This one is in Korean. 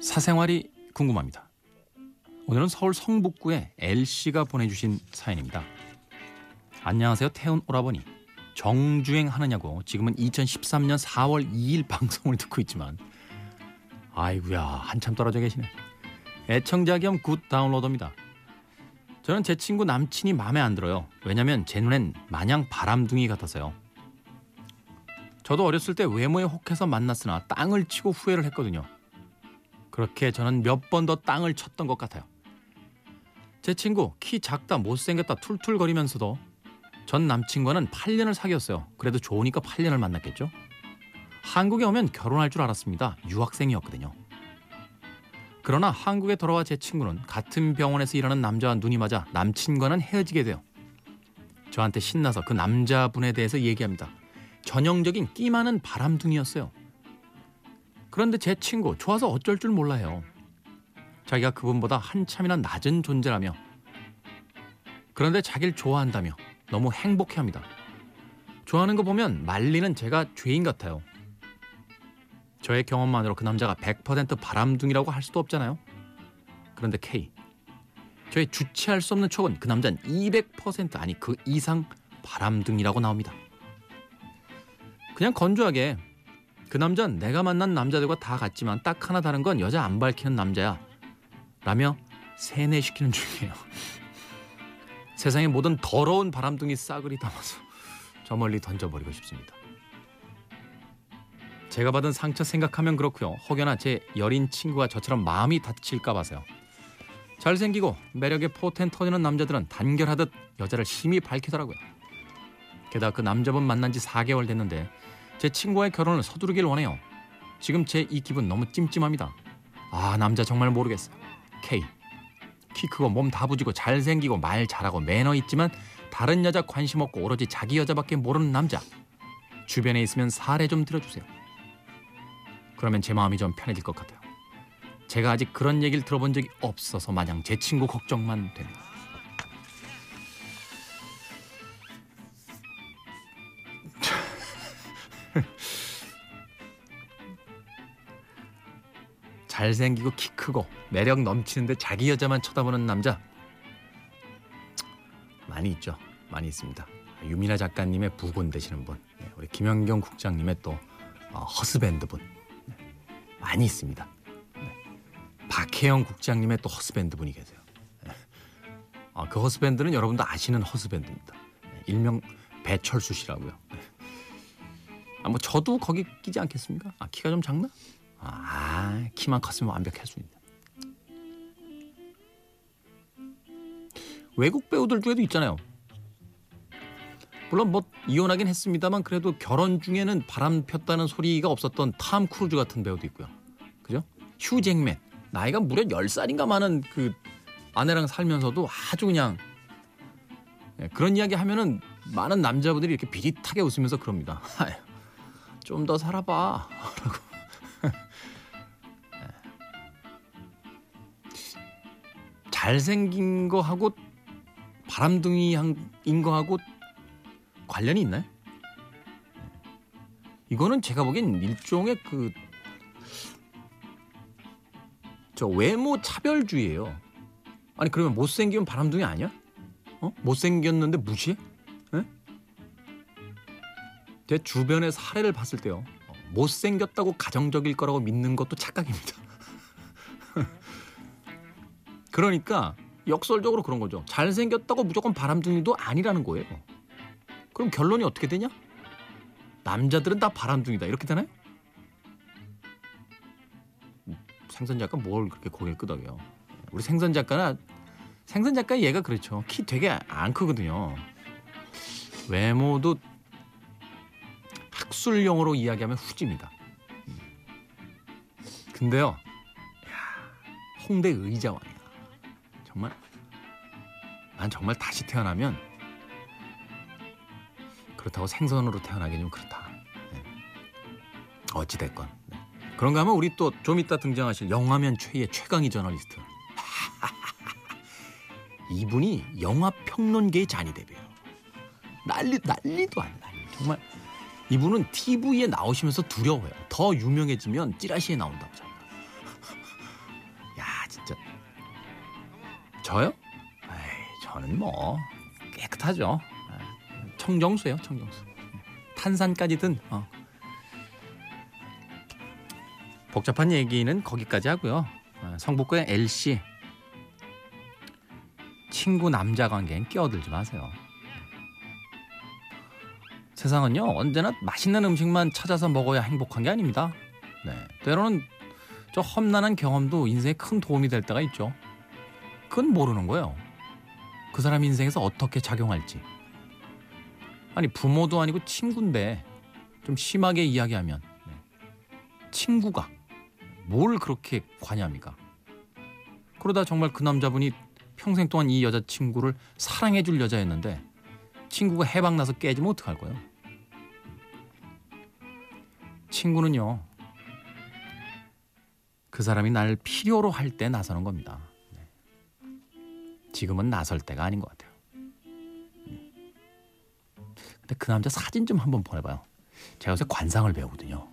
사생활이 궁금합니다. 오늘은 서울 성북구의 L씨가 보내주신 사연입니다. 안녕하세요 태훈 오라버니. 정주행 하느냐고 지금은 2013년 4월 2일 방송을 듣고 있지만 아이구야 한참 떨어져 계시네. 애청자 겸 good downloader입니다. 저는 제 친구 남친이 마음에 안 들어요. 왜냐면 제 눈엔 마냥 바람둥이 같아서요. 저도 어렸을 때 외모에 혹해서 만났으나 땅을 치고 후회를 했거든요. 그렇게 저는 몇 번 더 땅을 쳤던 것 같아요. 제 친구 키 작다 못생겼다 툴툴거리면서도 전 남친과는 8년을 사귀었어요. 그래도 좋으니까 8년을 만났겠죠. 한국에 오면 결혼할 줄 알았습니다. 유학생이었거든요. 그러나 한국에 돌아와 제 친구는 같은 병원에서 일하는 남자와 눈이 맞아 남친과는 헤어지게 돼요. 저한테 신나서 그 남자분에 대해서 얘기합니다. 전형적인 끼 많은 바람둥이였어요. 그런데 제 친구 좋아서 어쩔 줄 몰라요. 자기가 그분보다 한참이나 낮은 존재라며 그런데 자기를 좋아한다며 너무 행복해합니다. 좋아하는 거 보면 말리는 제가 죄인 같아요. 저의 경험만으로 그 남자가 100% 바람둥이라고 할 수도 없잖아요. 그런데 K 저의 주체할 수 없는 촉은 그 남자는 200% 아니 그 이상 바람둥이라고 나옵니다. 그냥 건조하게 그 남자는 내가 만난 남자들과 다 같지만 딱 하나 다른 건 여자 안 밝히는 남자야. 라며 세뇌시키는 중이에요. 세상의 모든 더러운 바람둥이 싸그리 담아서 저 멀리 던져버리고 싶습니다. 제가 받은 상처 생각하면 그렇고요. 혹여나 제 여린 친구가 저처럼 마음이 다칠까 봐서요. 잘생기고 매력에 포텐 터지는 남자들은 단결하듯 여자를 심히 밝히더라고요. 게다가 그 남자분 만난 지 4개월 됐는데 제 친구와의 결혼을 서두르길 원해요. 지금 제 이 기분 너무 찜찜합니다. 아 남자 정말 모르겠어요. K 키 크고 몸 다부지고 잘생기고 말 잘하고 매너 있지만 다른 여자 관심 없고 오로지 자기 여자밖에 모르는 남자. 주변에 있으면 사례 좀 들어주세요. 그러면 제 마음이 좀 편해질 것 같아요. 제가 아직 그런 얘기를 들어본 적이 없어서 마냥 제 친구 걱정만 됩니다. 잘생기고 키 크고 매력 넘치는데 자기 여자만 쳐다보는 남자 많이 있죠. 많이 있습니다. 유미나 작가님의 부군 되시는 분, 네, 우리 김연경 국장님의 또 어, 허스밴드 분 네, 많이 있습니다. 네. 박혜영 국장님의 또 허스밴드 분이 계세요. 어, 그 허스밴드는 여러분도 아시는 허스밴드입니다. 일명 배철수 씨라고요. 아, 뭐 저도 거기 끼지 않겠습니까? 아, 키가 좀 작나? 아, 키만 컸으면 있다. 외국 배우들 중에도 있잖아요. 물론 뭐 이혼하긴 했습니다만 그래도 결혼 중에는 바람 폈다는 소리가 없었던 탐 크루즈 같은 배우도 있고요. 그죠? 휴 잭맨. 나이가 무려 10살인가 많은 그 아내랑 살면서도 아주 그냥 예, 그런 이야기 하면은 많은 남자분들이 이렇게 비릿하게 웃으면서 그럽니다. 좀 더 살아봐. 라고. 잘생긴 거하고 바람둥이인 거하고 관련이 있나요? 이거는 제가 보기엔 일종의 그 저 외모 차별주의예요. 아니 그러면 못생기면 바람둥이 아니야? 어? 못생겼는데 무시해? 에? 제 주변의 사례를 봤을 때요. 못생겼다고 가정적일 거라고 믿는 것도 착각입니다. 그러니까 역설적으로 그런 거죠. 잘생겼다고 무조건 바람둥이도 아니라는 거예요. 그럼 결론이 어떻게 되냐? 남자들은 다 바람둥이다. 이렇게 되나요? 생선 작가 뭘 그렇게 고개를 끄덕여요. 우리 생선 작가나 생선 작가 얘가 그렇죠. 키 되게 안 크거든요. 외모도 학술 용어로 이야기하면 후지입니다. 근데요, 야, 홍대 의자왕이야. 정말 난 정말 다시 태어나면 그렇다고 생선으로 태어나기 좀 그렇다. 네. 어찌 됐건 네. 그런가 하면 우리 또 좀 이따 등장하실 영화면 최의 최강희 저널리스트 이분이 영화 평론계의 잔이 대표예요. 난리 난리도 안 난리. 정말 이분은 TV에 나오시면서 두려워요. 더 유명해지면 찌라시에 나온다고 자기가. 진짜. 저요? 에이, 저는 뭐 깨끗하죠. 아, 청정수예요, 청정수. 탄산까지 든 어. 복잡한 얘기는 거기까지 하고요. 아, 성북구의 L 씨 친구 남자 관계엔 끼어들지 마세요. 세상은요 언제나 맛있는 음식만 찾아서 먹어야 행복한 게 아닙니다. 네, 때로는 저 험난한 경험도 인생에 큰 도움이 될 때가 있죠. 그건 모르는 거예요. 그 사람 인생에서 어떻게 작용할지. 아니 부모도 아니고 친구인데 좀 심하게 이야기하면 네. 친구가 뭘 그렇게 관여합니까? 그러다 정말 그 남자분이 평생 동안 이 여자친구를 사랑해줄 여자였는데 친구가 해방 나서 깨지면 어떡할 거예요? 친구는요 그 사람이 날 필요로 할 때 나서는 겁니다. 네. 지금은 나설 때가 아닌 것 같아요. 음. 근데 그 남자 사진 좀 한번 보내봐요. 제가 요새 관상을 배우거든요.